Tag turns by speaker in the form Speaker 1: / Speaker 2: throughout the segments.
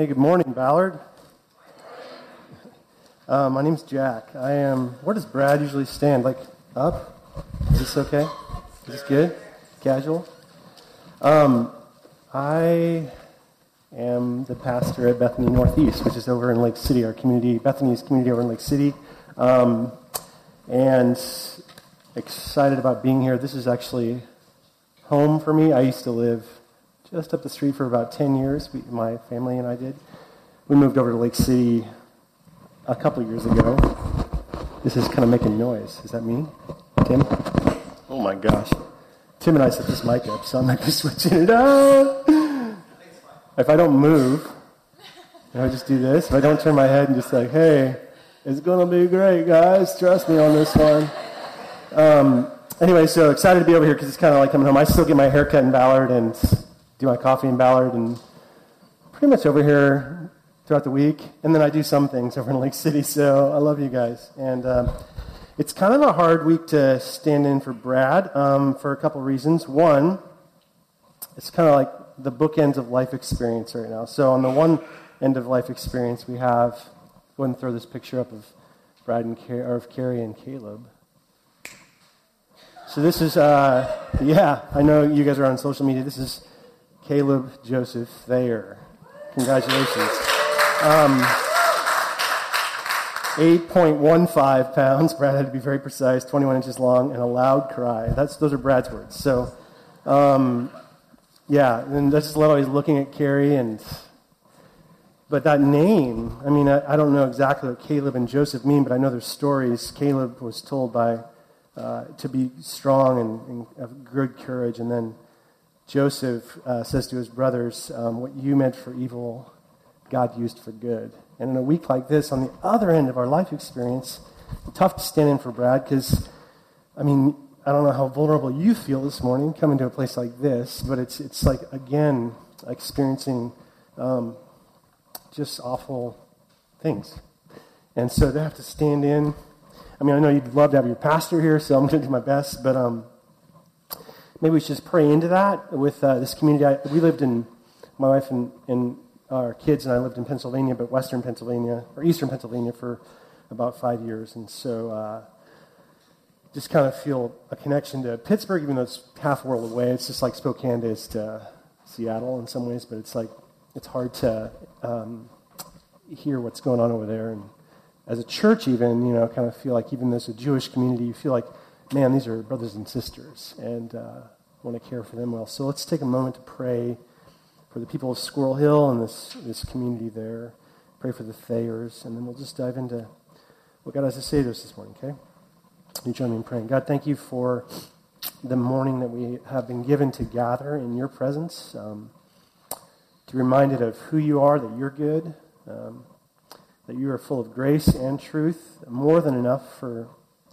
Speaker 1: Hey, good morning, Ballard. Uh, my name's Jack. I am. Where does Brad usually stand? Like up? Is this okay? Is this good? Casual? Um, I am the pastor at Bethany Northeast, which is over in Lake City, our community, Bethany's community over in Lake City. Um, and excited about being here. This is actually home for me. I used to live just up the street for about 10 years. We, my family and I did. We moved over to Lake City a couple years ago. This is kind of making noise. Is that me? Tim? Oh my gosh. Tim and I set this mic up, so I'm not switching it up. If I don't move, I just do this. If I don't turn my head and just like, hey, it's going to be great, guys. Trust me on this one. Um, anyway, so excited to be over here because it's kind of like coming home. I still get my hair cut in Ballard and do my coffee in Ballard and pretty much over here throughout the week. And then I do some things over in Lake City. So I love you guys. And um, it's kind of a hard week to stand in for Brad um, for a couple reasons. One, it's kind of like the bookends of life experience right now. So on the one end of life experience, we have, go ahead and throw this picture up of Brad and Car- or of Carrie and Caleb. So this is, uh, yeah, I know you guys are on social media. This is Caleb Joseph Thayer. Congratulations. Um, 8.15 pounds. Brad had to be very precise, 21 inches long, and a loud cry. That's, those are Brad's words. So, um, yeah, and that's just literally looking at Carrie and. But that name, I mean, I, I, don't know exactly what Caleb and Joseph mean, but I know there's stories. Caleb was told by uh, to be strong and, and of good courage, and then Joseph uh, says to his brothers, um, What you meant for evil, God used for good. And in a week like this, on the other end of our life experience, tough to stand in for Brad because, I mean, I don't know how vulnerable you feel this morning coming to a place like this, but it's, it's like, again, experiencing um, just awful things. And so to have to stand in, I mean, I know you'd love to have your pastor here, so I'm going to do my best, but um, maybe we should just pray into that with uh, this community. I, we lived in, my wife and, and our kids and I lived in Pennsylvania, but western Pennsylvania, or eastern Pennsylvania for about five years. And so uh, just kind of feel a connection to Pittsburgh, even though it's half a world away. It's just like Spokane is to Seattle in some ways, but it's like, it's hard to um, hear what's going on over there. And as a church, even, you know, kind of feel like even as a Jewish community, you feel like man, these are brothers and sisters, and uh, want to care for them well. So let's take a moment to pray for the people of Squirrel Hill and this, this community there. Pray for the Thayers, and then we'll just dive into what God has to say to us this morning, okay? You join me in praying. God, thank you for the morning that we have been given to gather in your presence, um, to be reminded of who you are, that you're good, um, that you are full of grace and truth, more than enough for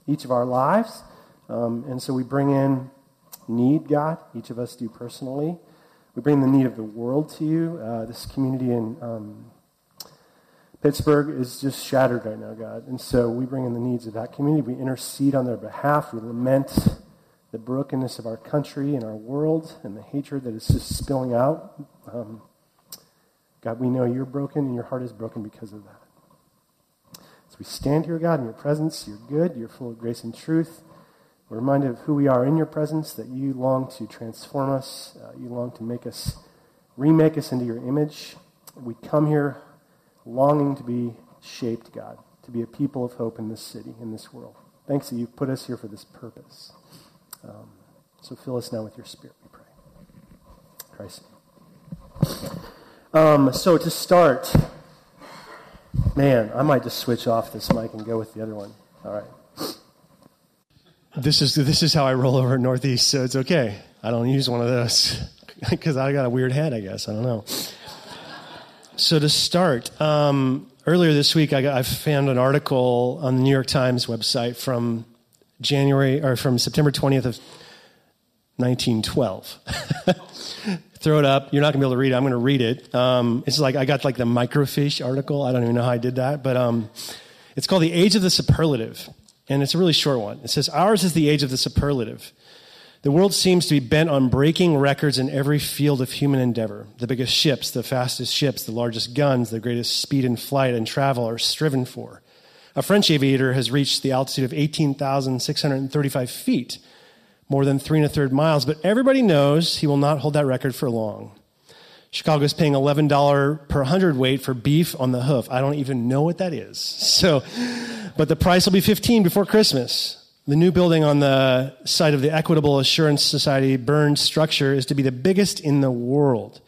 Speaker 1: each of our lives. Um, and so we bring in need, God, each of us do personally. We bring the need of the world to you. Uh, this community in um, Pittsburgh is just shattered right now, God. And so we bring in the needs of that community. We intercede on their behalf. We lament the brokenness of our country and our world and the hatred that is just spilling out. Um, God, we know you're broken and your heart is broken because of that. So we stand here, God, in your presence. You're good. You're full of grace and truth. We're reminded of who we are in your presence, that you long to transform us, uh, you long to make us, remake us into your image. We come here longing to be shaped, God, to be a people of hope in this city, in this world. Thanks that you've put us here for this purpose. Um, so fill us now with your spirit, we pray. Christ. Um, so to start, man, I might just switch off this mic and go with the other one. All right this is this is how I roll over Northeast, so it's okay. I don't use one of those because I got a weird head, I guess. I don't know. So to start, um, earlier this week, I, got, I found an article on the New York Times website from January or from September twentieth of 1912. Throw it up. You're not to be able to read it. I'm to read it. Um, it's like I got like the microfiche article. I don't even know how I did that, but um, it's called "The Age of the Superlative." And it's a really short one. It says, Ours is the age of the superlative. The world seems to be bent on breaking records in every field of human endeavor. The biggest ships, the fastest ships, the largest guns, the greatest speed in flight and travel are striven for. A French aviator has reached the altitude of 18,635 feet, more than three and a third miles, but everybody knows he will not hold that record for long. Chicago is paying $11 per hundredweight for beef on the hoof. I don't even know what that is. So, but the price will be 15 before Christmas. The new building on the site of the Equitable Assurance Society burned structure is to be the biggest in the world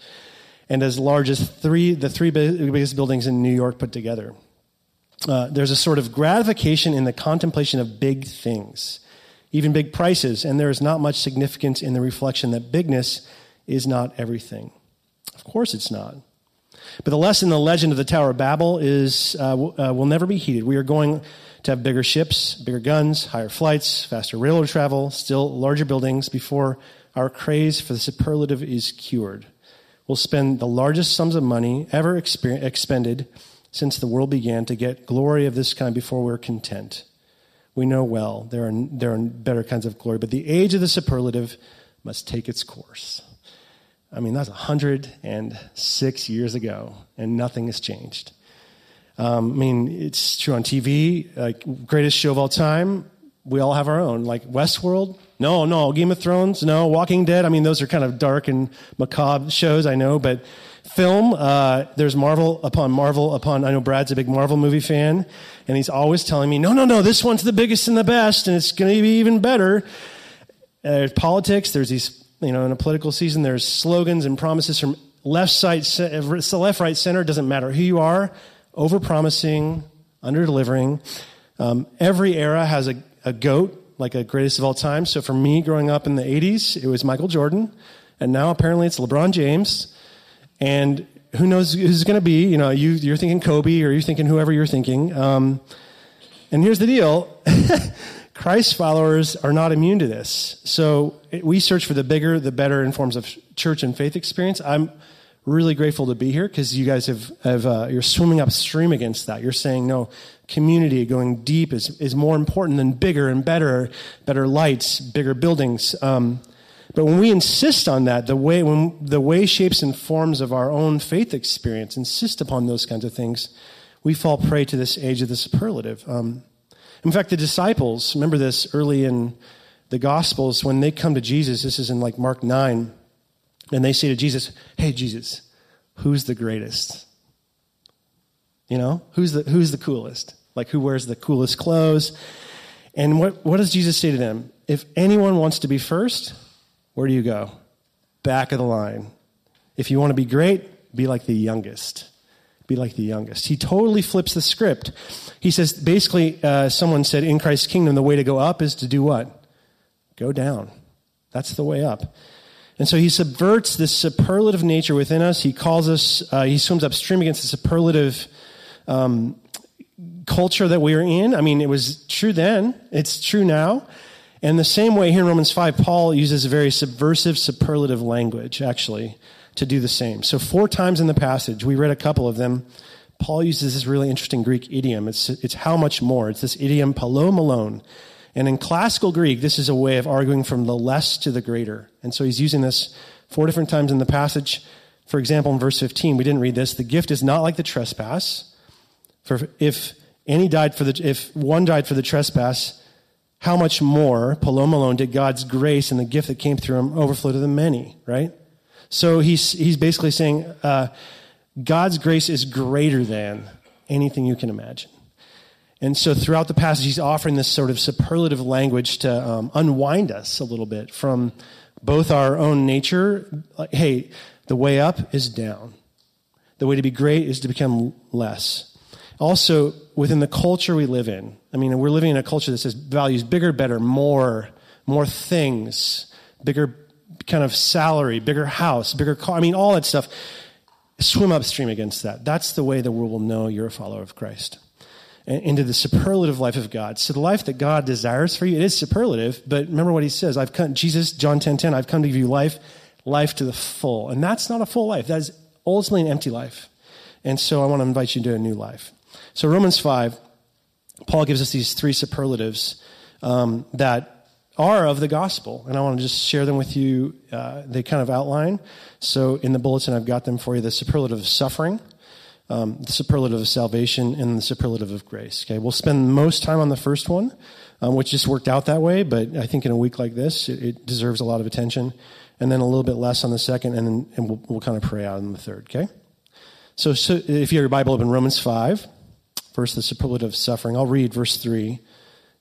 Speaker 1: and as large as three, the three biggest buildings in New York put together. Uh, there's a sort of gratification in the contemplation of big things, even big prices, and there is not much significance in the reflection that bigness is not everything. Of course, it's not. But the lesson, the legend of the Tower of Babel, is uh, uh, will never be heeded. We are going to have bigger ships, bigger guns, higher flights, faster railroad travel, still larger buildings before our craze for the superlative is cured. We'll spend the largest sums of money ever expended since the world began to get glory of this kind before we're content. We know well there are, there are better kinds of glory, but the age of the superlative must take its course. I mean, that's 106 years ago, and nothing has changed. Um, I mean, it's true on TV, like greatest show of all time. We all have our own, like Westworld. No, no, Game of Thrones. No, Walking Dead. I mean, those are kind of dark and macabre shows, I know, but film, uh, there's Marvel upon Marvel upon. I know Brad's a big Marvel movie fan, and he's always telling me, no, no, no, this one's the biggest and the best, and it's going to be even better. Uh, politics, there's these, you know, in a political season, there's slogans and promises from left side, left, right, center. Doesn't matter who you are over promising, under delivering. Um, every era has a, a goat, like a greatest of all time. So for me, growing up in the 80s, it was Michael Jordan. And now apparently it's LeBron James. And who knows who's going to be? You know, you, you're thinking Kobe or you're thinking whoever you're thinking. Um, and here's the deal Christ followers are not immune to this. So we search for the bigger, the better in forms of church and faith experience. I'm really grateful to be here because you guys have, have uh, you're swimming upstream against that. You're saying no, community going deep is, is more important than bigger and better, better lights, bigger buildings. Um, but when we insist on that, the way, when the way, shapes, and forms of our own faith experience insist upon those kinds of things, we fall prey to this age of the superlative. Um, in fact, the disciples, remember this early in the Gospels, when they come to Jesus, this is in like Mark 9, and they say to Jesus, Hey, Jesus, who's the greatest? You know, who's the, who's the coolest? Like, who wears the coolest clothes? And what, what does Jesus say to them? If anyone wants to be first, where do you go? Back of the line. If you want to be great, be like the youngest. Be like the youngest. He totally flips the script. He says, basically, uh, someone said, in Christ's kingdom, the way to go up is to do what? Go down. That's the way up. And so he subverts this superlative nature within us. He calls us, uh, he swims upstream against the superlative um, culture that we are in. I mean, it was true then, it's true now. And the same way here in Romans 5, Paul uses a very subversive, superlative language, actually, to do the same. So, four times in the passage, we read a couple of them. Paul uses this really interesting Greek idiom. It's, it's how much more. It's this idiom, palo and in classical Greek, this is a way of arguing from the less to the greater. And so he's using this four different times in the passage. For example, in verse 15, we didn't read this. The gift is not like the trespass. For if any died for the, if one died for the trespass, how much more, palomalon, did God's grace and the gift that came through him overflow to the many, right? So he's, he's basically saying, uh, God's grace is greater than anything you can imagine. And so throughout the passage, he's offering this sort of superlative language to um, unwind us a little bit from both our own nature. Like, hey, the way up is down. The way to be great is to become less. Also, within the culture we live in, I mean, we're living in a culture that says values bigger, better, more, more things, bigger kind of salary, bigger house, bigger car. I mean, all that stuff. Swim upstream against that. That's the way the world will know you're a follower of Christ into the superlative life of God. So the life that God desires for you, it is superlative, but remember what he says. I've come, Jesus, John 10, 10, I've come to give you life, life to the full. And that's not a full life. That is ultimately an empty life. And so I want to invite you into a new life. So Romans 5, Paul gives us these three superlatives um, that are of the gospel, and I want to just share them with you. Uh, they kind of outline. So in the bulletin, I've got them for you: the superlative of suffering, um, the superlative of salvation, and the superlative of grace. Okay, we'll spend most time on the first one, um, which just worked out that way. But I think in a week like this, it, it, deserves a lot of attention, and then a little bit less on the second, and then and we'll, we'll kind of pray out on the third. Okay. So, so if you have your Bible open, Romans five, first the superlative of suffering. I'll read verse three.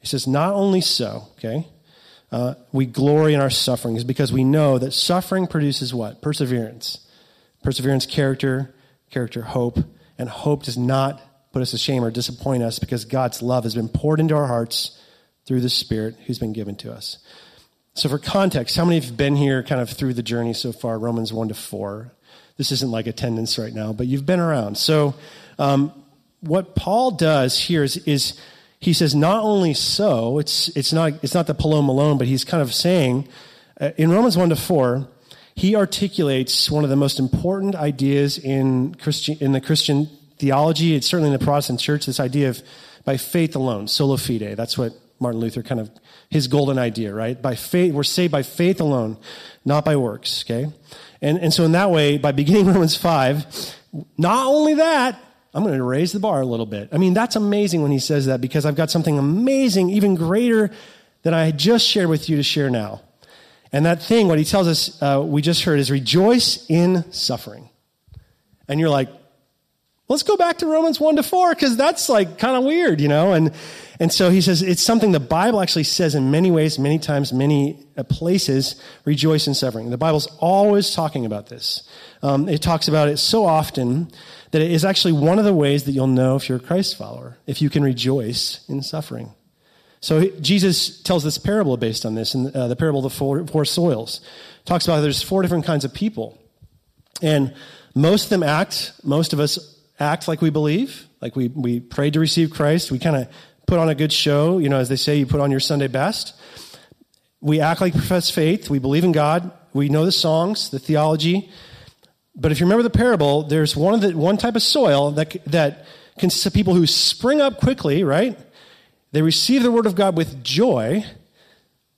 Speaker 1: He says, "Not only so, okay." Uh, we glory in our sufferings because we know that suffering produces what? Perseverance. Perseverance, character, character, hope, and hope does not put us to shame or disappoint us because God's love has been poured into our hearts through the Spirit who's been given to us. So, for context, how many have been here kind of through the journey so far, Romans 1 to 4? This isn't like attendance right now, but you've been around. So, um, what Paul does here is, is he says, not only so, it's, it's, not, it's not the Palom alone, but he's kind of saying, uh, in Romans 1 to 4, he articulates one of the most important ideas in, Christian, in the Christian theology. It's certainly in the Protestant church, this idea of by faith alone, sola fide. That's what Martin Luther kind of, his golden idea, right? By faith, we're saved by faith alone, not by works, okay? And, and so in that way, by beginning Romans 5, not only that, I'm going to raise the bar a little bit. I mean, that's amazing when he says that because I've got something amazing, even greater than I just shared with you to share now. And that thing, what he tells us, uh, we just heard, is rejoice in suffering. And you're like, let's go back to Romans 1 to 4 because that's like kind of weird, you know? And, and so he says it's something the Bible actually says in many ways, many times, many uh, places, rejoice in suffering. The Bible's always talking about this. Um, it talks about it so often that it is actually one of the ways that you'll know if you're a Christ follower, if you can rejoice in suffering. So Jesus tells this parable based on this, and uh, the parable of the four, four soils talks about there's four different kinds of people, and most of them act. Most of us act like we believe, like we we prayed to receive Christ. We kind of put on a good show, you know, as they say, you put on your Sunday best. We act like we profess faith. We believe in God. We know the songs, the theology. But if you remember the parable, there's one of the one type of soil that that consists of people who spring up quickly, right? They receive the word of God with joy,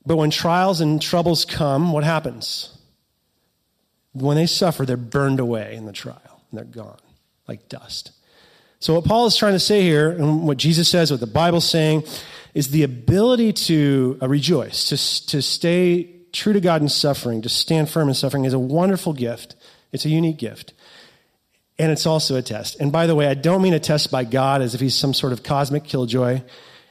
Speaker 1: but when trials and troubles come, what happens? When they suffer, they're burned away in the trial, and they're gone like dust. So, what Paul is trying to say here, and what Jesus says, what the Bible's saying, is the ability to uh, rejoice, to, to stay true to God in suffering, to stand firm in suffering, is a wonderful gift. It's a unique gift. And it's also a test. And by the way, I don't mean a test by God as if he's some sort of cosmic killjoy.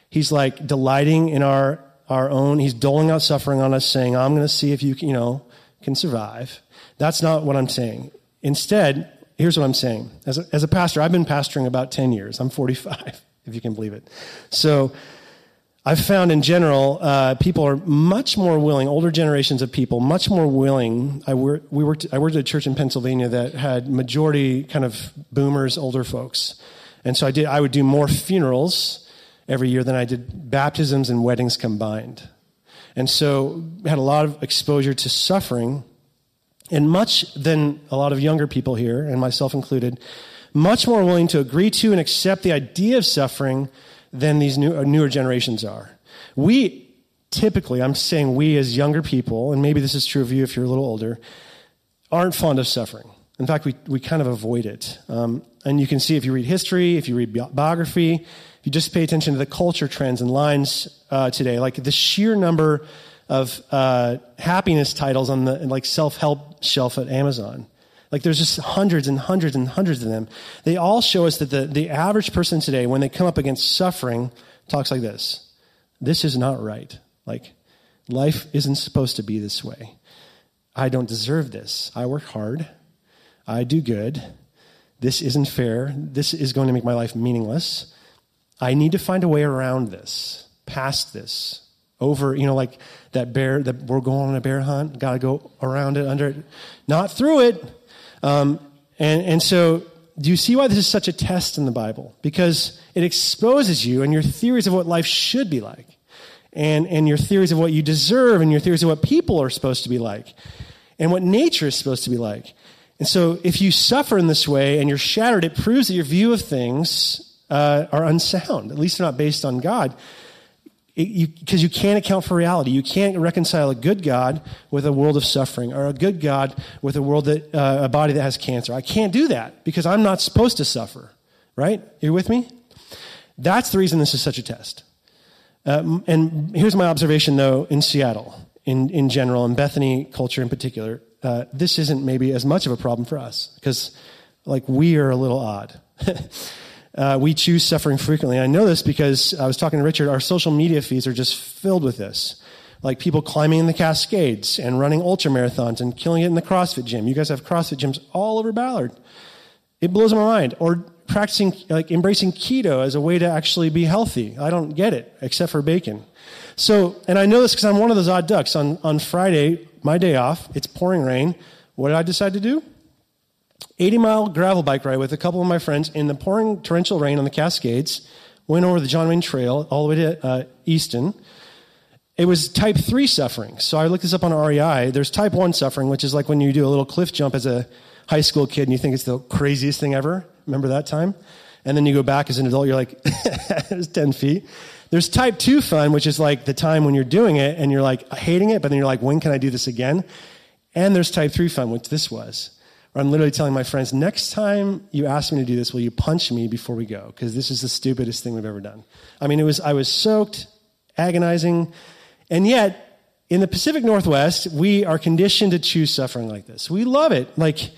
Speaker 1: He's like delighting in our, our own, he's doling out suffering on us, saying, I'm going to see if you, you know, can survive. That's not what I'm saying. Instead, here's what I'm saying. As a, as a pastor, I've been pastoring about 10 years. I'm 45, if you can believe it. So I've found in general, uh, people are much more willing, older generations of people, much more willing. I, wor- we worked, I worked at a church in Pennsylvania that had majority kind of boomers, older folks. And so I did, I would do more funerals every year than I did baptisms and weddings combined. And so had a lot of exposure to suffering, and much than a lot of younger people here, and myself included, much more willing to agree to and accept the idea of suffering than these new, uh, newer generations are. We typically, I'm saying we as younger people, and maybe this is true of you if you're a little older, aren't fond of suffering. In fact, we, we kind of avoid it. Um, and you can see if you read history, if you read biography, if you just pay attention to the culture trends and lines uh, today, like the sheer number of uh, happiness titles on the like self-help shelf at Amazon. Like there's just hundreds and hundreds and hundreds of them. They all show us that the, the average person today, when they come up against suffering, talks like this. This is not right. Like, life isn't supposed to be this way. I don't deserve this. I work hard. I do good. This isn't fair. This is going to make my life meaningless. I need to find a way around this, past this, over, you know, like that bear, that we're going on a bear hunt, got to go around it, under it, not through it. Um, and, and so, do you see why this is such a test in the Bible? Because it exposes you and your theories of what life should be like, and, and your theories of what you deserve, and your theories of what people are supposed to be like, and what nature is supposed to be like. And so, if you suffer in this way and you're shattered, it proves that your view of things uh, are unsound. At least they're not based on God.
Speaker 2: Because you, you can't account for reality. You can't reconcile a good God with a world of suffering or a good God with a world that, uh, a body that has cancer. I can't do that because I'm not supposed to suffer, right? You're with me? That's the reason this is such a test. Uh, and here's my observation, though, in Seattle, in, in general, and Bethany culture in particular. Uh, this isn't maybe as much of a problem for us because, like, we are a little odd. uh, we choose suffering frequently. I know this because I was talking to Richard. Our social media feeds are just filled with this. Like people climbing in the Cascades and running ultra marathons and killing it in the CrossFit gym. You guys have CrossFit gyms all over Ballard. It blows my mind. Or practicing, like embracing keto as a way to actually be healthy. I don't get it, except for bacon. So, and I know this because I'm one of those odd ducks. On, on Friday, my day off, it's pouring rain. What did I decide to do? 80 mile gravel bike ride with a couple of my friends in the pouring torrential rain on the Cascades. Went over the John Wayne Trail all the way to uh, Easton. It was type 3 suffering. So I looked this up on REI. There's type 1 suffering, which is like when you do a little cliff jump as a high school kid and you think it's the craziest thing ever. Remember that time? And then you go back as an adult, you're like, it was 10 feet. There's type 2 fun, which is like the time when you're doing it and you're like hating it, but then you're like, when can I do this again? And there's type 3 fun, which this was. I'm literally telling my friends, next time you ask me to do this, will you punch me before we go? Because this is the stupidest thing we've ever done. I mean, it was, I was soaked, agonizing, and yet, in the Pacific Northwest, we are conditioned to choose suffering like this. We love it. Like,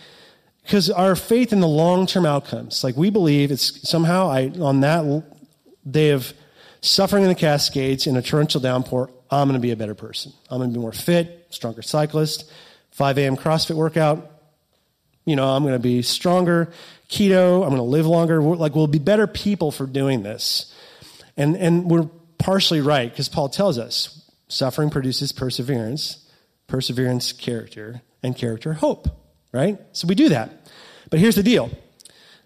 Speaker 2: because our faith in the long-term outcomes, like we believe it's somehow I, on that day of suffering in the Cascades in a torrential downpour, I'm going to be a better person. I'm going to be more fit, stronger cyclist, 5 a.m. CrossFit workout. You know, I'm going to be stronger, keto. I'm going to live longer. We're, like we'll be better people for doing this. And, and we're partially right because Paul tells us suffering produces perseverance, perseverance, character, and character, hope right? So we do that. But here's the deal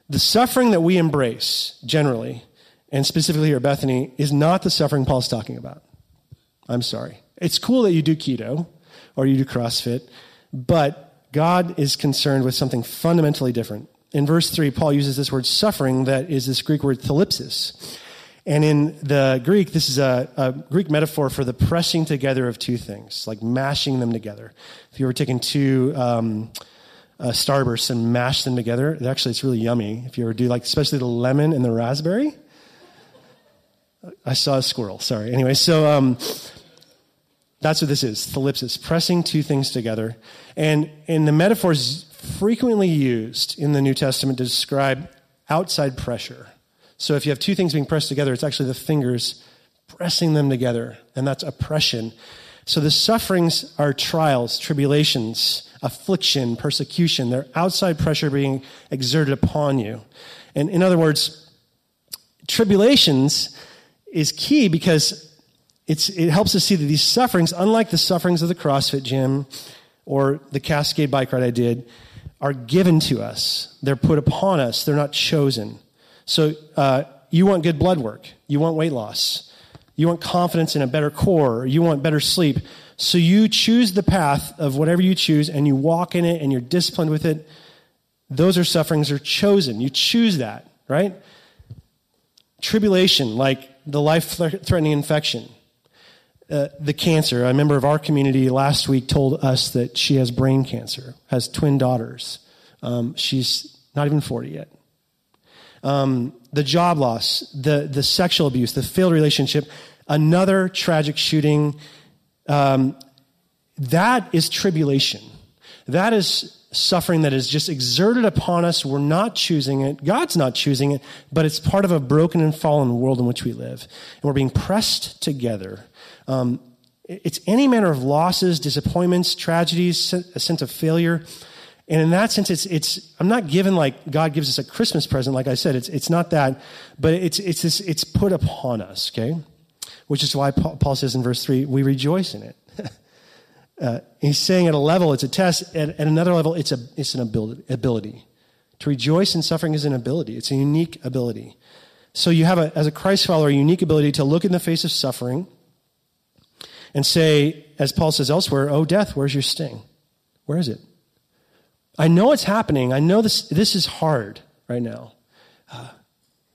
Speaker 2: the suffering that we embrace generally, and specifically here at Bethany, is not the suffering Paul's talking about. I'm sorry. It's cool that you do keto or you do CrossFit, but God is concerned with something fundamentally different. In verse 3, Paul uses this word suffering that is this Greek word thalipsis. And in the Greek, this is a, a, Greek metaphor for the pressing together of two things, like mashing them together. If you were taking two um, uh, starbursts and mash them together. Actually, it's really yummy. If you ever do, like, especially the lemon and the raspberry. I saw a squirrel. Sorry. Anyway, so um, that's what this is. Thalipsis, pressing two things together. And, and the metaphor is frequently used in the New Testament to describe outside pressure. So if you have two things being pressed together, it's actually the fingers pressing them together, and that's oppression. So the sufferings are trials, tribulations, affliction, persecution. They're outside pressure being exerted upon you. And in other words, tribulations is key because it helps us see that these sufferings, unlike the sufferings of the CrossFit gym or the Cascade bike ride I did, are given to us. They're put upon us. They're not chosen. So uh, you want good blood work. You want weight loss. You want confidence in a better core. You want better sleep. So you choose the path of whatever you choose and you walk in it and you're disciplined with it. Those are sufferings are chosen. You choose that, right? Tribulation, like the life threatening infection, uh, the cancer. A member of our community last week told us that she has brain cancer, has twin daughters. Um, she's not even 40 yet. Um, the job loss, the, the sexual abuse, the failed relationship, another tragic shooting um, that is tribulation. That is suffering that is just exerted upon us. We're not choosing it. God's not choosing it, but it's part of a broken and fallen world in which we live. And we're being pressed together. Um, it's any manner of losses, disappointments, tragedies, a sense of failure. And in that sense, it's, it's, I'm not given like God gives us a Christmas present, like I said, it's, it's not that, but it's, it's this, it's put upon us, okay? which is why Paul says in verse 3, we rejoice in it. uh, he's saying at a level it's a test, at, at another level it's, a, it's an ability, ability. To rejoice in suffering is an ability, it's a unique ability. So you have, a, as a Christ follower, a unique ability to look in the face of suffering and say, as Paul says elsewhere, Oh, death, where's your sting? Where is it? I know it's happening. I know this, this is hard right now. Uh,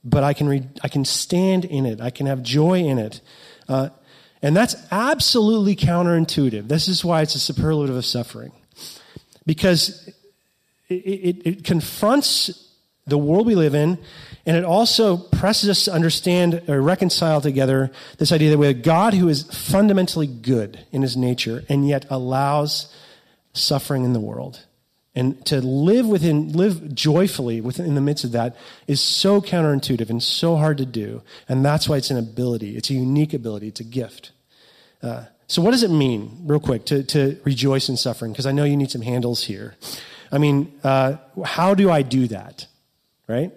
Speaker 2: but I can, re- I can stand in it. I can have joy in it. Uh, And that's absolutely counterintuitive. This is why it's a superlative of suffering. Because it, it, it confronts the world we live in, and it also presses us to understand or reconcile together this idea that we have a God who is fundamentally good in his nature and yet allows suffering in the world. And to live within, live joyfully within in the midst of that is so counterintuitive and so hard to do. And that's why it's an ability. It's a unique ability. It's a gift. Uh, so what does it mean, real quick, to, to rejoice in suffering? Because I know you need some handles here. I mean, uh, how do I do that? Right?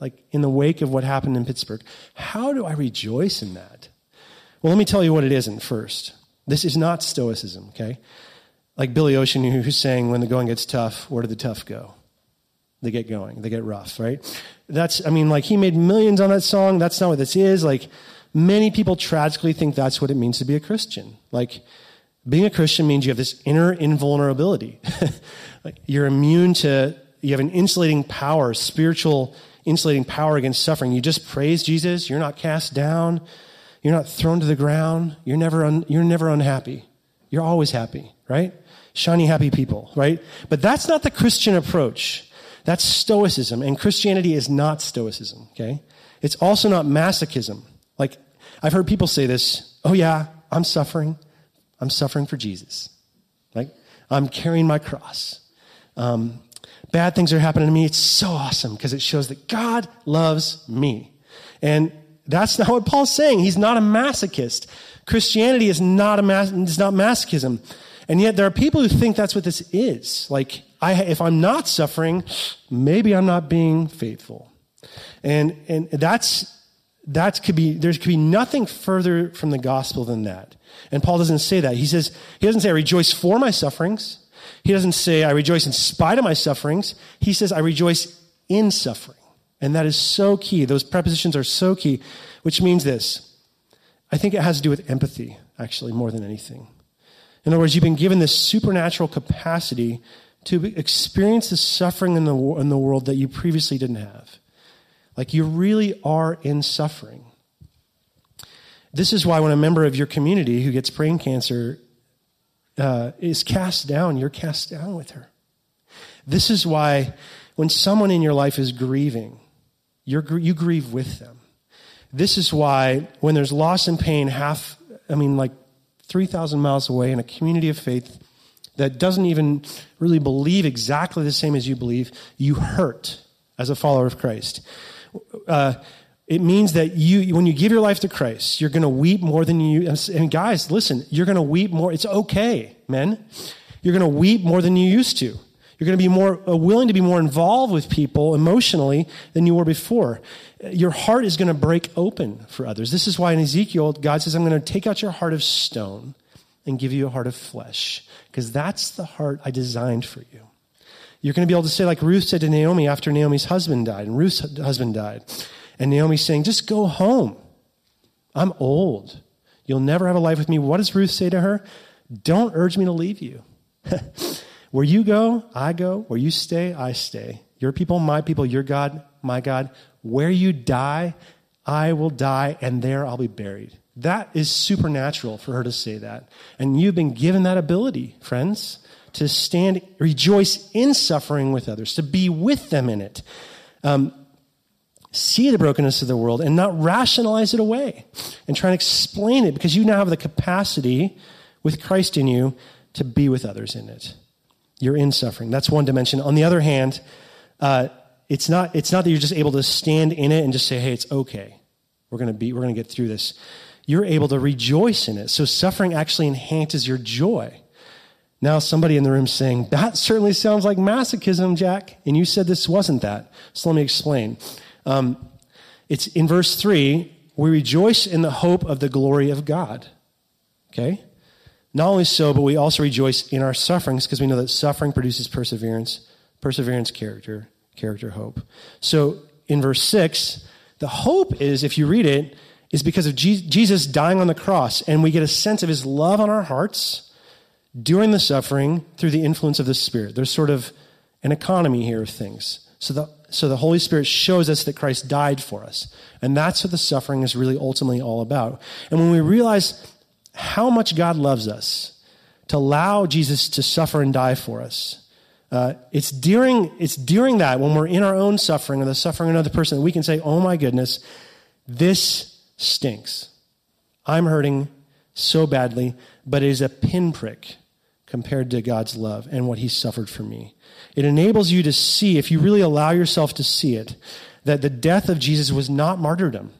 Speaker 2: Like in the wake of what happened in Pittsburgh, how do I rejoice in that? Well, let me tell you what it isn't first. This is not Stoicism, okay? Like Billy Ocean, who's saying, when the going gets tough, where do the tough go? They get going, they get rough, right? That's, I mean, like he made millions on that song. That's not what this is. Like many people tragically think that's what it means to be a Christian. Like being a Christian means you have this inner invulnerability. like you're immune to, you have an insulating power, spiritual insulating power against suffering. You just praise Jesus. You're not cast down. You're not thrown to the ground. You're never, un, you're never unhappy. You're always happy, right? Shiny, happy people, right? But that's not the Christian approach. That's Stoicism. And Christianity is not Stoicism, okay? It's also not masochism. Like, I've heard people say this oh, yeah, I'm suffering. I'm suffering for Jesus. Like, I'm carrying my cross. Um, bad things are happening to me. It's so awesome because it shows that God loves me. And that's not what Paul's saying. He's not a masochist. Christianity is not a mas- is not masochism. And yet there are people who think that's what this is. Like, I, if I'm not suffering, maybe I'm not being faithful. And, and that's, that could be, there could be nothing further from the gospel than that. And Paul doesn't say that. He says, he doesn't say, I rejoice for my sufferings. He doesn't say, I rejoice in spite of my sufferings. He says, I rejoice in suffering. And that is so key. Those prepositions are so key, which means this. I think it has to do with empathy, actually, more than anything. In other words, you've been given this supernatural capacity to experience the suffering in the, in the world that you previously didn't have. Like you really are in suffering. This is why when a member of your community who gets brain cancer uh, is cast down, you're cast down with her. This is why when someone in your life is grieving, you're, you grieve with them. This is why when there's loss and pain half, I mean, like 3,000 miles away in a community of faith that doesn't even really believe exactly the same as you believe, you hurt as a follower of Christ. Uh, it means that you, when you give your life to Christ, you're going to weep more than you. And guys, listen, you're going to weep more. It's okay, men. You're going to weep more than you used to. You're going to be more uh, willing to be more involved with people emotionally than you were before your heart is going to break open for others. This is why in Ezekiel, God says, I'm going to take out your heart of stone and give you a heart of flesh, because that's the heart I designed for you. You're going to be able to say, like Ruth said to Naomi after Naomi's husband died, and Ruth's husband died. And Naomi's saying, just go home. I'm old. You'll never have a life with me. What does Ruth say to her? Don't urge me to leave you. Where you go, I go. Where you stay, I stay. Your people, my people, your God, my God. Where you die, I will die, and there I'll be buried. That is supernatural for her to say that. And you've been given that ability, friends, to stand, rejoice in suffering with others, to be with them in it. Um, see the brokenness of the world and not rationalize it away and try and explain it because you now have the capacity with Christ in you to be with others in it. You're in suffering. That's one dimension. On the other hand, uh, it's not, it's not that you're just able to stand in it and just say, hey, it's okay. We're to be, we're to get through this. You're able to rejoice in it. So suffering actually enhances your joy. Now, somebody in the room saying, that certainly sounds like masochism, Jack. And you said this wasn't that. So let me explain. Um, it's in verse 3 we rejoice in the hope of the glory of God. Okay? Not only so, but we also rejoice in our sufferings because we know that suffering produces perseverance, perseverance, character, character hope. So in verse 6, the hope is, if you read it, is because of Jesus dying on the cross, and we get a sense of his love on our hearts during the suffering through the influence of the Spirit. There's sort of an economy here of things. So the, so the Holy Spirit shows us that Christ died for us. And that's what the suffering is really ultimately all about. And when we realize how much God loves us to allow Jesus to suffer and die for us. Uh, it's during it's during that when we're in our own suffering or the suffering of another person that we can say, "Oh my goodness, this stinks. I'm hurting so badly, but it is a pinprick compared to God's love and what He suffered for me." It enables you to see, if you really allow yourself to see it, that the death of Jesus was not martyrdom.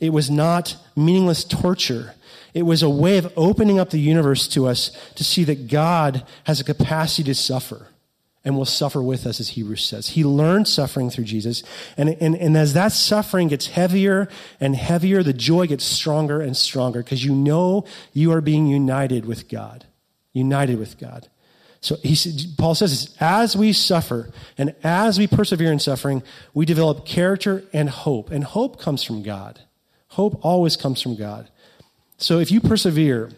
Speaker 2: It was not meaningless torture. It was a way of opening up the universe to us to see that God has a capacity to suffer and will suffer with us, as Hebrews says. He learned suffering through Jesus. And, and, and as that suffering gets heavier and heavier, the joy gets stronger and stronger because you know you are being united with God. United with God. So he, Paul says, as we suffer and as we persevere in suffering, we develop character and hope. And hope comes from God. Hope always comes from God. So if you persevere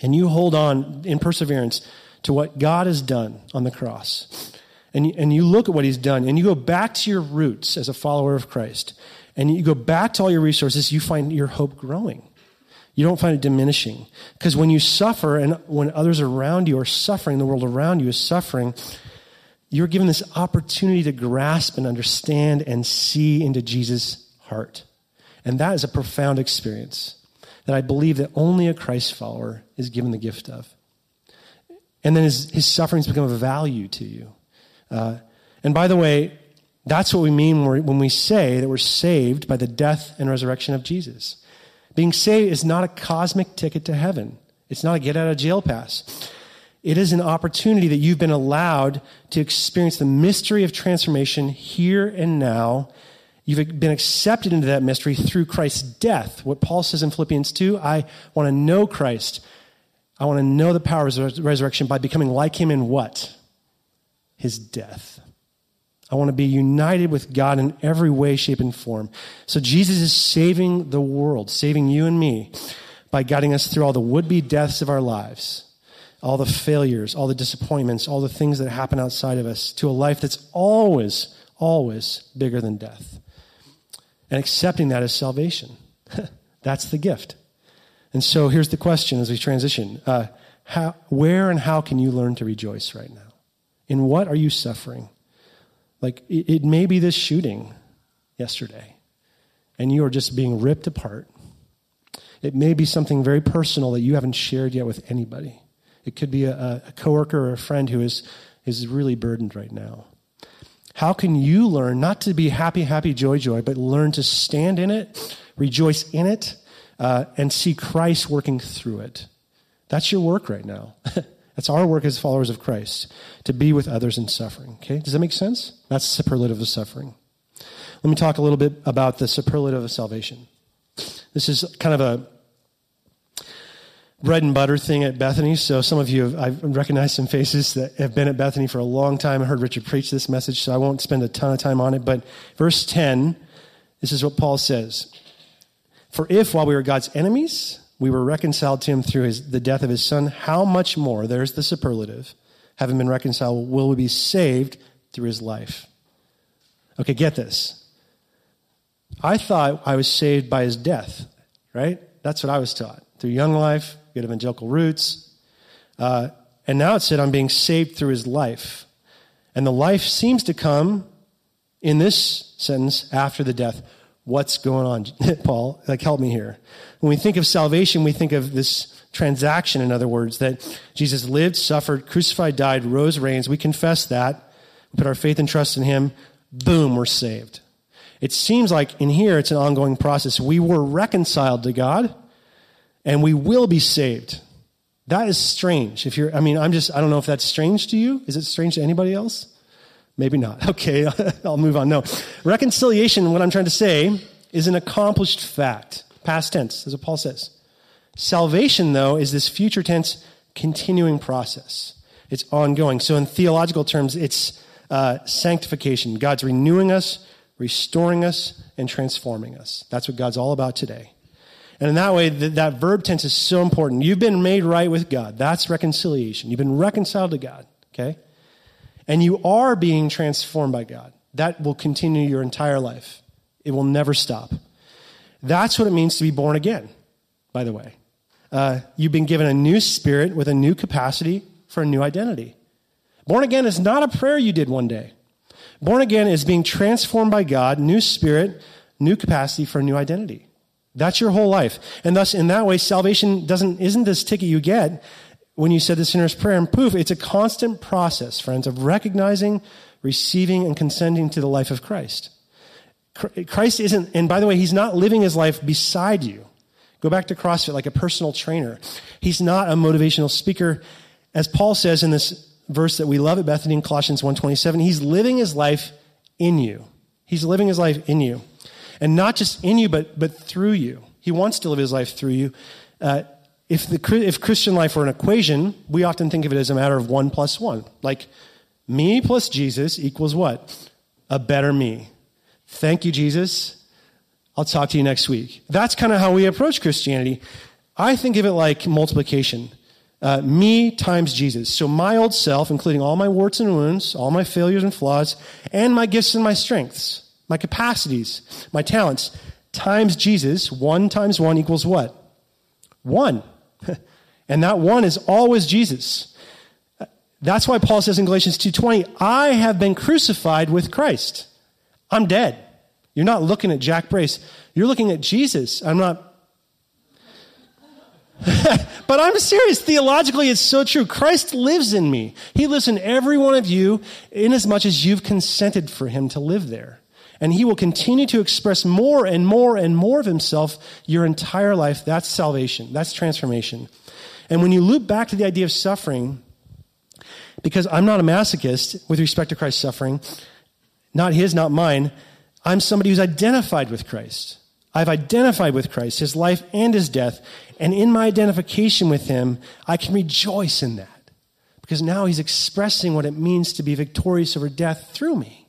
Speaker 2: and you hold on in perseverance to what God has done on the cross, and and you look at what he's done, and you go back to your roots as a follower of Christ, and you go back to all your resources, you find your hope growing. You don't find it diminishing. Because when you suffer and when others around you are suffering, the world around you is suffering, you're given this opportunity to grasp and understand and see into Jesus' heart. And that is a profound experience that I believe that only a Christ follower is given the gift of. And then his, his sufferings become of value to you. Uh, and by the way, that's what we mean when we say that we're saved by the death and resurrection of Jesus. Being saved is not a cosmic ticket to heaven. It's not a get out of jail pass. It is an opportunity that you've been allowed to experience the mystery of transformation here and now You've been accepted into that mystery through Christ's death. What Paul says in Philippians 2 I want to know Christ. I want to know the power of his resurrection by becoming like him in what? His death. I want to be united with God in every way, shape, and form. So Jesus is saving the world, saving you and me by guiding us through all the would be deaths of our lives, all the failures, all the disappointments, all the things that happen outside of us, to a life that's always, always bigger than death and accepting that as salvation. That's the gift. And so here's the question as we transition uh, how, Where and how can you learn to rejoice right now? In what are you suffering? Like, it, it may be this shooting yesterday, and you are just being ripped apart. It may be something very personal that you haven't shared yet with anybody. It could be a, a coworker or a friend who is, is really burdened right now. How can you learn not to be happy, happy, joy, joy, but learn to stand in it, rejoice in it, uh, and see Christ working through it? That's your work right now. That's our work as followers of Christ, to be with others in suffering. Okay? Does that make sense? That's the superlative of suffering. Let me talk a little bit about the superlative of salvation. This is kind of a bread and butter thing at Bethany. So some of you, have, I've recognized some faces that have been at Bethany for a long time. I heard Richard preach this message, so I won't spend a ton of time on it. But verse 10, this is what Paul says. For if, while we were God's enemies, we were reconciled to him through his, the death of his son, how much more, there's the superlative, having been reconciled, will we be saved through his life? Okay, get this. I thought I was saved by his death, right? That's what I was taught. Through young life, good evangelical roots. Uh, and now it said, I'm being saved through his life. And the life seems to come in this sentence after the death. What's going on, Paul? Like, help me here. When we think of salvation, we think of this transaction, in other words, that Jesus lived, suffered, crucified, died, rose, reigns. We confess that. We put our faith and trust in him. Boom, we're saved. It seems like in here it's an ongoing process. We were reconciled to God and we will be saved. That is strange. If you're, I mean, I'm just, I don't know if that's strange to you. Is it strange to anybody else? Maybe not. Okay, I'll move on. No. Reconciliation, what I'm trying to say, is an accomplished fact. Past tense, as Paul says. Salvation, though, is this future tense continuing process. It's ongoing. So, in theological terms, it's uh, sanctification. God's renewing us, restoring us, and transforming us. That's what God's all about today. And in that way, that, that verb tense is so important. You've been made right with God. That's reconciliation. You've been reconciled to God, okay? And you are being transformed by God. That will continue your entire life. It will never stop. That's what it means to be born again, by the way. Uh, you've been given a new spirit with a new capacity for a new identity. Born again is not a prayer you did one day. Born again is being transformed by God, new spirit, new capacity for a new identity. That's your whole life. And thus, in that way, salvation doesn't, isn't this ticket you get when you said the sinner's prayer and poof. It's a constant process, friends, of recognizing, receiving, and consenting to the life of Christ. Christ isn't, and by the way, he's not living his life beside you. Go back to CrossFit like a personal trainer. He's not a motivational speaker. As Paul says in this verse that we love at Bethany in Colossians 1.27, he's living his life in you. He's living his life in you. And not just in you, but, but through you. He wants to live his life through you. Uh, if, the, if Christian life were an equation, we often think of it as a matter of one plus one. Like, me plus Jesus equals what? A better me. Thank you, Jesus. I'll talk to you next week. That's kind of how we approach Christianity. I think of it like multiplication. Uh, me times Jesus. So my old self, including all my warts and wounds, all my failures and flaws, and my gifts and my strengths, my capacities, my talents, times Jesus, one times one equals what? One. and that one is always Jesus. That's why Paul says in Galatians 2:20, "I have been crucified with Christ. I'm dead." You're not looking at Jack Brace. You're looking at Jesus. I'm not but I'm serious. Theologically, it's so true. Christ lives in me. He lives in every one of you inasmuch as you've consented for him to live there. And he will continue to express more and more and more of himself your entire life. That's salvation. That's transformation. And when you loop back to the idea of suffering, because I'm not a masochist with respect to Christ's suffering, not his, not mine, I'm somebody who's identified with Christ. I've identified with Christ, his life and his death, and in my identification with him, I can rejoice in that. Because now he's expressing what it means to be victorious over death through me.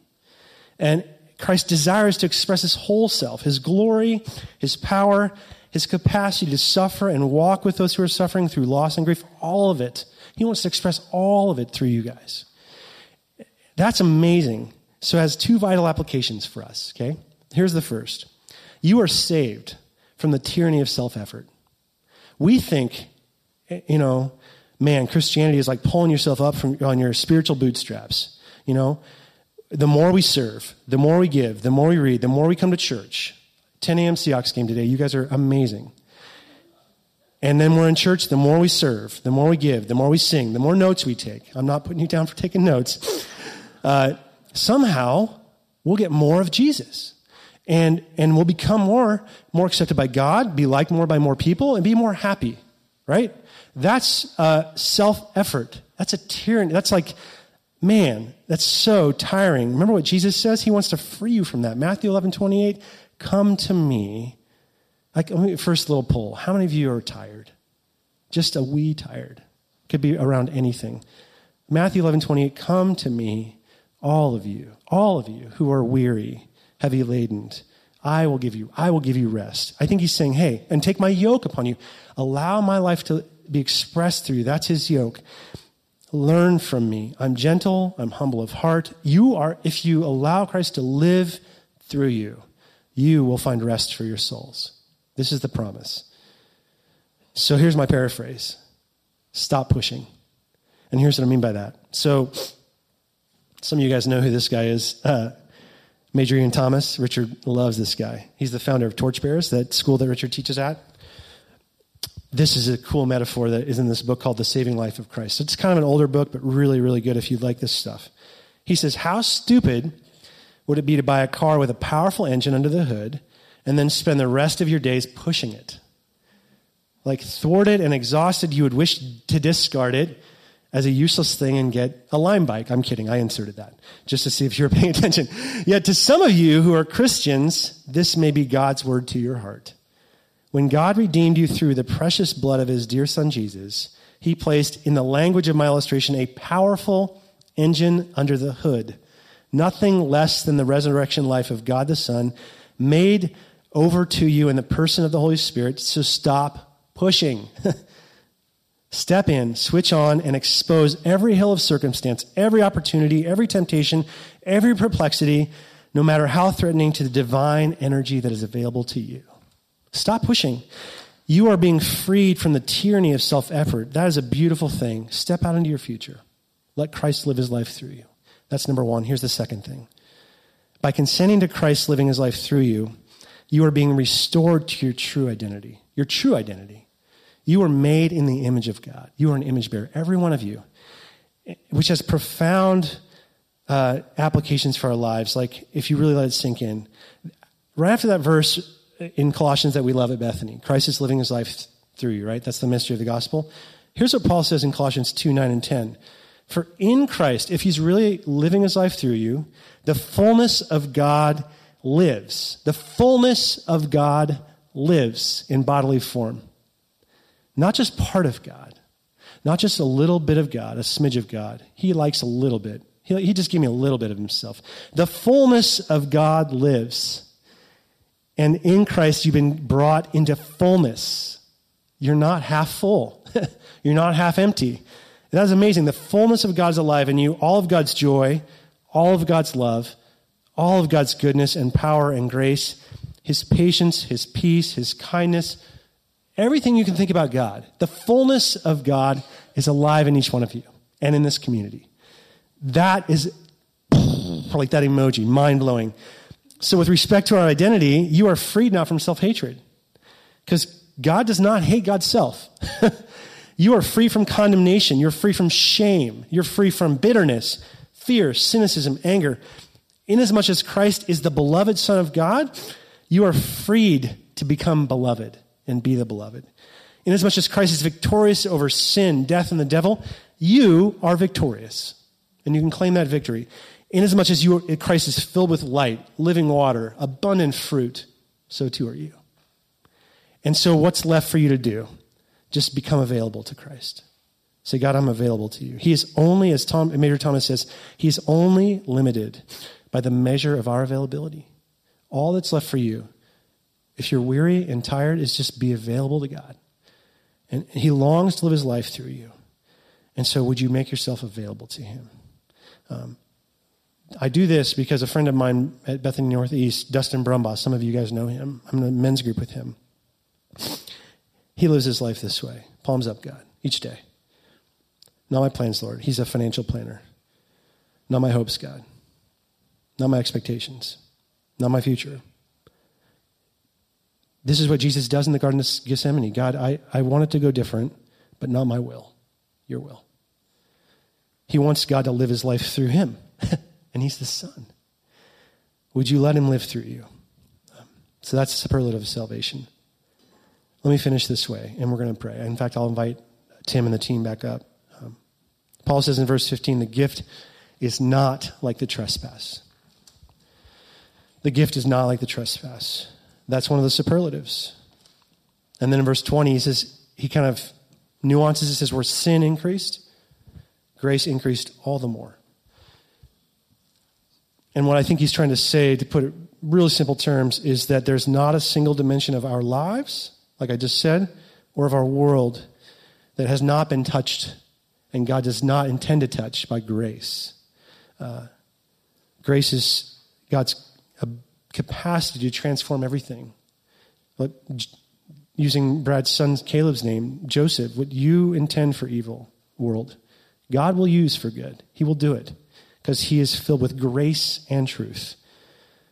Speaker 2: And Christ desires to express his whole self, his glory, his power, his capacity to suffer and walk with those who are suffering through loss and grief, all of it. He wants to express all of it through you guys. That's amazing. So it has two vital applications for us, okay? Here's the first. You are saved from the tyranny of self effort. We think, you know, man, Christianity is like pulling yourself up from on your spiritual bootstraps. You know, the more we serve, the more we give, the more we read, the more we come to church. 10 a.m. Seahawks game today. You guys are amazing. And then we're in church, the more we serve, the more we give, the more we sing, the more notes we take. I'm not putting you down for taking notes. Uh, somehow, we'll get more of Jesus and, and we'll become more, more accepted by God, be liked more by more people, and be more happy, right? That's uh, self effort. That's a tyranny. That's like, man, that's so tiring. Remember what Jesus says? He wants to free you from that. Matthew 11, 28, come to me. Like, first little poll. How many of you are tired? Just a wee tired. Could be around anything. Matthew 11, 28, come to me, all of you, all of you who are weary heavy laden. I will give you, I will give you rest. I think he's saying, hey, and take my yoke upon you. Allow my life to be expressed through you. That's his yoke. Learn from me. I'm gentle. I'm humble of heart. You are, if you allow Christ to live through you, you will find rest for your souls. This is the promise. So here's my paraphrase stop pushing. And here's what I mean by that. So, some of you guys know who this guy is. Uh, Major Ian Thomas, Richard loves this guy. He's the founder of Torchbearers, that school that Richard teaches at. This is a cool metaphor that is in this book called The Saving Life of Christ. It's kind of an older book, but really, really good if you like this stuff. He says, How stupid would it be to buy a car with a powerful engine under the hood and then spend the rest of your days pushing it? Like thwarted and exhausted, you would wish to discard it as a useless thing and get a Lime bike. I'm kidding. I inserted that just to see if you were paying attention. Yet to some of you who are Christians, this may be God's word to your heart. When God redeemed you through the precious blood of his dear son Jesus, he placed, in the language of my illustration, a powerful engine under the hood. Nothing less than the resurrection life of God the Son made over to you in the person of the Holy Spirit. So stop pushing. Step in, switch on, and expose every hill of circumstance, every opportunity, every temptation, every perplexity, no matter how threatening, to the divine energy that is available to you. Stop pushing. You are being freed from the tyranny of self effort. That is a beautiful thing. Step out into your future. Let Christ live his life through you. That's number one. Here's the second thing. By consenting to Christ living his life through you, you are being restored to your true identity, your true identity. You are made in the image of God. You are an image bearer, every one of you, which has profound uh, applications for our lives. Like, if you really let it sink in, right after that verse in Colossians that we love at Bethany, Christ is living his life through you, right? That's the mystery of the gospel. Here's what Paul says in Colossians 2 9 and 10. For in Christ, if he's really living his life through you, the fullness of God lives. The fullness of God lives in bodily form. Not just part of God, not just a little bit of God, a smidge of God. He likes a little bit. He, he just gave me a little bit of himself. The fullness of God lives. And in Christ, you've been brought into fullness. You're not half full, you're not half empty. That is amazing. The fullness of God's alive in you, all of God's joy, all of God's love, all of God's goodness and power and grace, His patience, His peace, His kindness, everything you can think about God. The fullness of God is alive in each one of you and in this community. That is like that emoji, mind blowing. So, with respect to our identity, you are freed now from self hatred. Because God does not hate God's self. you are free from condemnation. You're free from shame. You're free from bitterness, fear, cynicism, anger. Inasmuch as Christ is the beloved Son of God, you are freed to become beloved and be the beloved. Inasmuch as Christ is victorious over sin, death, and the devil, you are victorious. And you can claim that victory. Inasmuch as you are, Christ is filled with light, living water, abundant fruit, so too are you. And so, what's left for you to do? Just become available to Christ. Say, God, I'm available to you. He is only, as Tom, Major Thomas says, he is only limited by the measure of our availability. All that's left for you, if you're weary and tired, is just be available to God. And he longs to live his life through you. And so, would you make yourself available to him? Um, I do this because a friend of mine at Bethany Northeast, Dustin Brumbaugh, some of you guys know him. I'm in a men's group with him. He lives his life this way palms up, God, each day. Not my plans, Lord. He's a financial planner. Not my hopes, God. Not my expectations. Not my future. This is what Jesus does in the Garden of Gethsemane. God, I, I want it to go different, but not my will, your will. He wants God to live his life through him. and he's the Son. Would you let him live through you? So that's the superlative of salvation. Let me finish this way, and we're going to pray. In fact, I'll invite Tim and the team back up. Um, Paul says in verse 15 the gift is not like the trespass. The gift is not like the trespass. That's one of the superlatives. And then in verse 20, he says, he kind of nuances it, says, where sin increased, grace increased all the more. And what I think he's trying to say, to put it really simple terms, is that there's not a single dimension of our lives, like I just said, or of our world that has not been touched and God does not intend to touch by grace. Uh, grace is God's capacity to transform everything. But using Brad's son Caleb's name, Joseph, what you intend for evil world, God will use for good. He will do it because he is filled with grace and truth.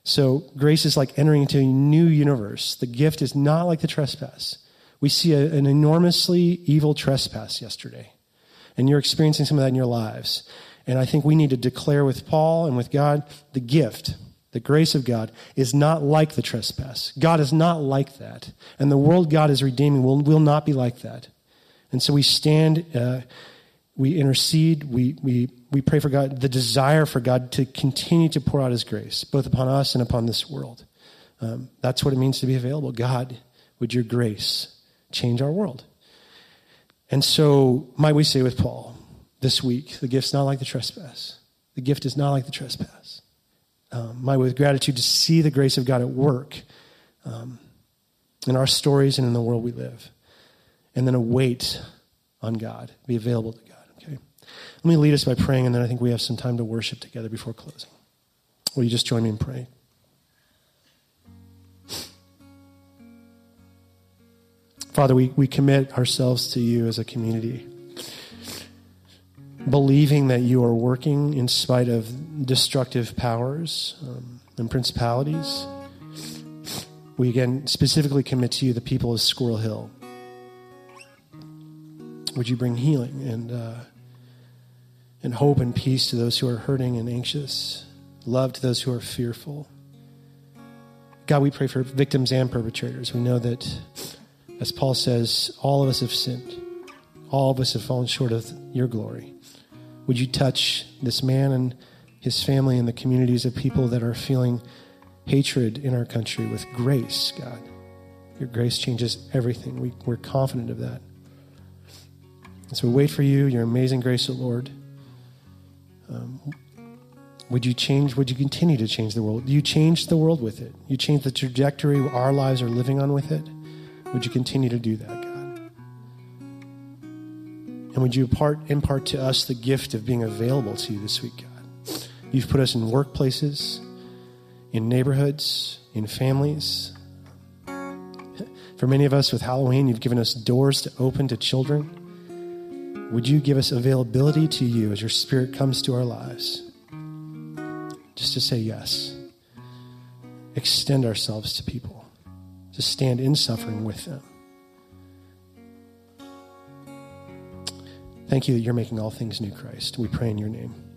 Speaker 2: So grace is like entering into a new universe. The gift is not like the trespass. We see a, an enormously evil trespass yesterday. And you're experiencing some of that in your lives. And I think we need to declare with Paul and with God the gift, the grace of God, is not like the trespass. God is not like that. And the world God is redeeming will, will not be like that. And so we stand, uh, we intercede, we, we we pray for God, the desire for God to continue to pour out His grace, both upon us and upon this world. Um, that's what it means to be available. God, would your grace change our world? And so, might we say with Paul this week, the gift's not like the trespass. The gift is not like the trespass. Um, might with gratitude to see the grace of God at work um, in our stories and in the world we live. And then await on God, be available to God. Let me lead us by praying, and then I think we have some time to worship together before closing. Will you just join me in praying? Father, we, we commit ourselves to you as a community, believing that you are working in spite of destructive powers um, and principalities. We again specifically commit to you the people of Squirrel Hill. Would you bring healing and, uh, and hope and peace to those who are hurting and anxious, love to those who are fearful? God, we pray for victims and perpetrators. We know that, as Paul says, all of us have sinned. All of us have fallen short of your glory. Would you touch this man and his family and the communities of people that are feeling hatred in our country with grace, God? Your grace changes everything. We, we're confident of that. And so we wait for you, your amazing grace, O Lord. Um, would you change? Would you continue to change the world? You change the world with it. You change the trajectory our lives are living on with it. Would you continue to do that, God? And would you impart, impart to us the gift of being available to you this week, God? You've put us in workplaces, in neighborhoods, in families. For many of us with Halloween, you've given us doors to open to children. Would you give us availability to you as your spirit comes to our lives? just to say yes. Extend ourselves to people, to stand in suffering with them. Thank you that you're making all things new, Christ. We pray in your name.